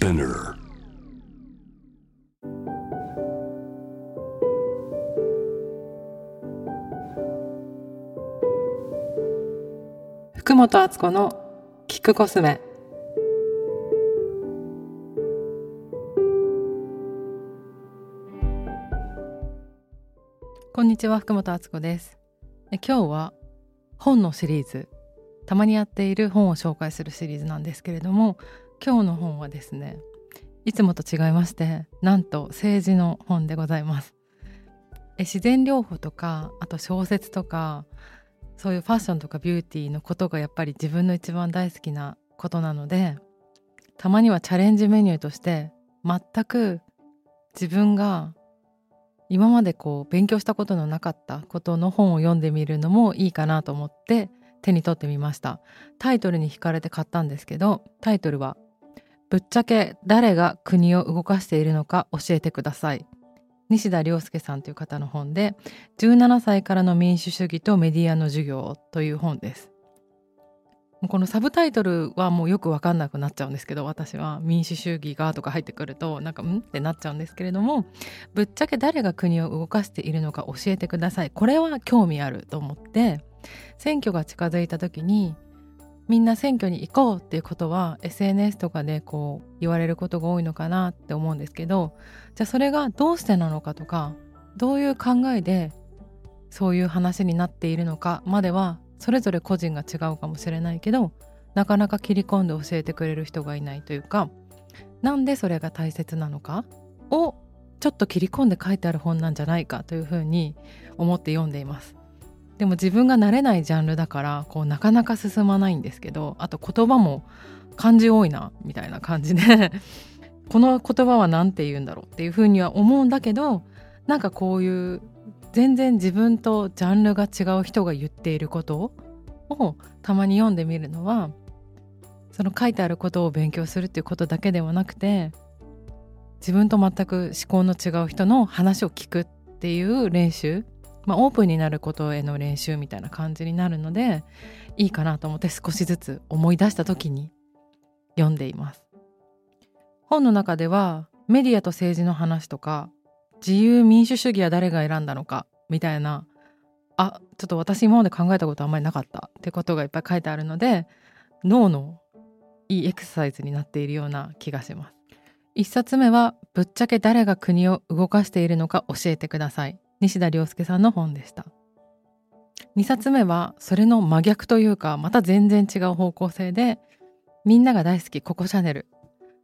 Spinner. 福本敦子のキクコスメこんにちは福本敦子ですえ今日は本のシリーズたまにやっている本を紹介するシリーズなんですけれども今日の本はですねいつもと違いましてなんと政治の本でございます。え自然療法とかあと小説とかそういうファッションとかビューティーのことがやっぱり自分の一番大好きなことなのでたまにはチャレンジメニューとして全く自分が今までこう勉強したことのなかったことの本を読んでみるのもいいかなと思って手に取ってみました。タイトルに惹かれて買ったんですけどタイトルは「ぶっちゃけ誰が国を動かしているのか教えてください」西田亮介さんという方の本で17歳からの民主主義とメディアの授業という本です。このサブタイトルはもうよく分かんなくなっちゃうんですけど私は民主主義がとか入ってくるとなんかんってなっちゃうんですけれどもぶっちゃけ誰が国を動かしているのか教えてください。これは興味あると思って選挙が近づいた時にみんな選挙に行こうっていうことは SNS とかでこう言われることが多いのかなって思うんですけどじゃあそれがどうしてなのかとかどういう考えでそういう話になっているのかまではそれぞれ個人が違うかもしれないけどなかなか切り込んで教えてくれる人がいないというかなんでそれが大切なのかをちょっと切り込んで書いてある本なんじゃないかというふうに思って読んでいます。でも自分が慣れないジャンルだからこうなかなか進まないんですけどあと言葉も漢字多いなみたいな感じで この言葉は何て言うんだろうっていうふうには思うんだけどなんかこういう全然自分とジャンルが違う人が言っていることをたまに読んでみるのはその書いてあることを勉強するっていうことだけではなくて自分と全く思考の違う人の話を聞くっていう練習、まあ、オープンになることへの練習みたいな感じになるのでいいかなと思って少しずつ思い出した時に読んでいます。本の中ではメディアと政治の話とか自由民主主義は誰が選んだのかみたいなあちょっと私今まで考えたことあんまりなかったってことがいっぱい書いてあるので脳のいいエクササイズになっているような気がします。一冊目はぶっちゃけ誰が国を動かしているのか教えてください。西田亮介さんの本でした。2冊目はそれの真逆というかまた全然違う方向性でみんなが大好きココシャネル。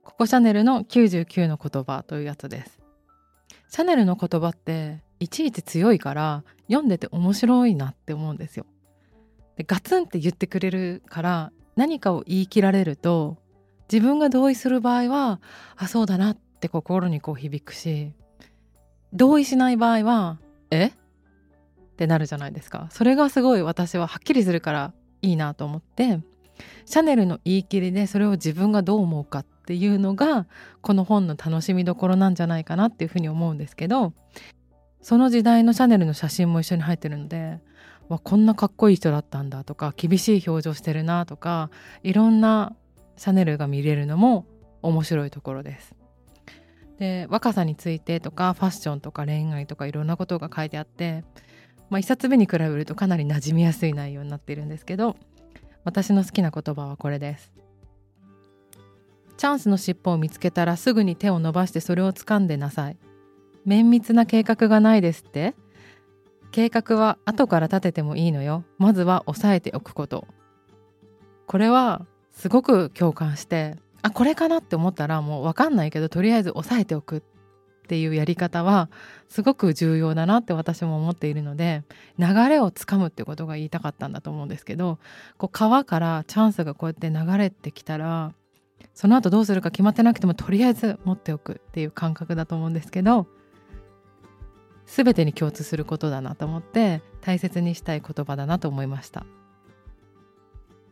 ココシャネルの99の言葉というやつです。シャネルの言葉っていちいち強いから読んでて面白いなって思うんですよ。でガツンって言ってくれるから何かを言い切られると自分が同意する場合はあそうだなって心にこう響くし同意しない場合はえ？ってなるじゃないですか。それがすごい私ははっきりするからいいなと思って。シャネルの言い切りでそれを自分がどう思うかっていうのがこの本の楽しみどころなんじゃないかなっていうふうに思うんですけどその時代のシャネルの写真も一緒に入ってるのでわこんなかっこいい人だったんだとか厳しい表情してるなとかいろんなシャネルが見れるのも面白いところです。で若さについてとかファッションとか恋愛とかいろんなことが書いてあって、まあ、1冊目に比べるとかなり馴染みやすい内容になっているんですけど私の好きな言葉はこれです。チャンスの尻尾を見つけたらすぐに手を伸ばしてそれを掴んでなさい。綿密な計画がないですって計画は後から立ててもいいのよ。まずは押さえておくこと。これはすごく共感してあこれかなって思ったらもう分かんないけどとりあえず押さえておくっていうやり方はすごく重要だなって私も思っているので流れをつかむってことが言いたかったんだと思うんですけどこう川からチャンスがこうやって流れてきたらその後どうするか決まってなくてもとりあえず持っておくっていう感覚だと思うんですけど全てに共通することだなと思って大切にしたい言葉だなと思いました。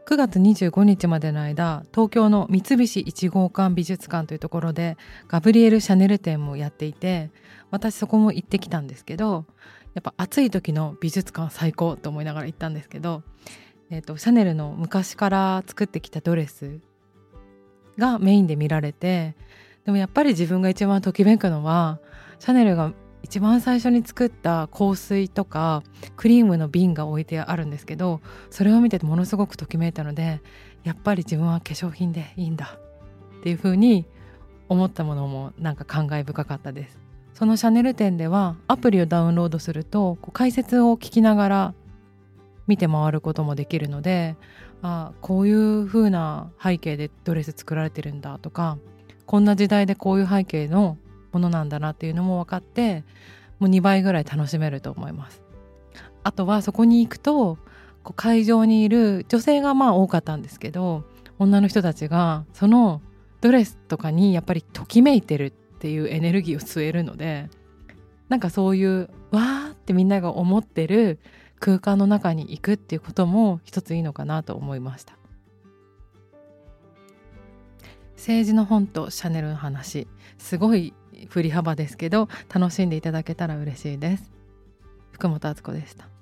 9月25日までの間東京の三菱一号館美術館というところでガブリエル・シャネル展もやっていて私そこも行ってきたんですけどやっぱ暑い時の美術館最高と思いながら行ったんですけど、えーと、シャネルの昔から作ってきたドレスがメインで見られてでもやっぱり自分が一番ときめくのはシャネルが一番最初に作った香水とかクリームの瓶が置いてあるんですけどそれを見ててものすごくときめいたのでやっぱり自分は化粧品でいいんだっていう風に思ったものもなんか感慨深かったです。そのシャネル店ではアプリをダウンロードすると解説を聞きながら見て回ることもできるのであこういう風な背景でドレス作られてるんだとかこんな時代でこういう背景のものなんだなっていうのも分かってもう2倍ぐらい楽しめると思います。あとはそこに行くとこう会場にいる女性がまあ多かったんですけど女の人たちがそのドレスとかにやっぱりときめいてるっていうエネルギーを吸えるのでなんかそういうわーってみんなが思ってる空間の中に行くっていうことも一ついいのかなと思いました。政治の本とシャネルの話すごい振り幅ですけど楽しんでいただけたら嬉しいです。福本敦子でした。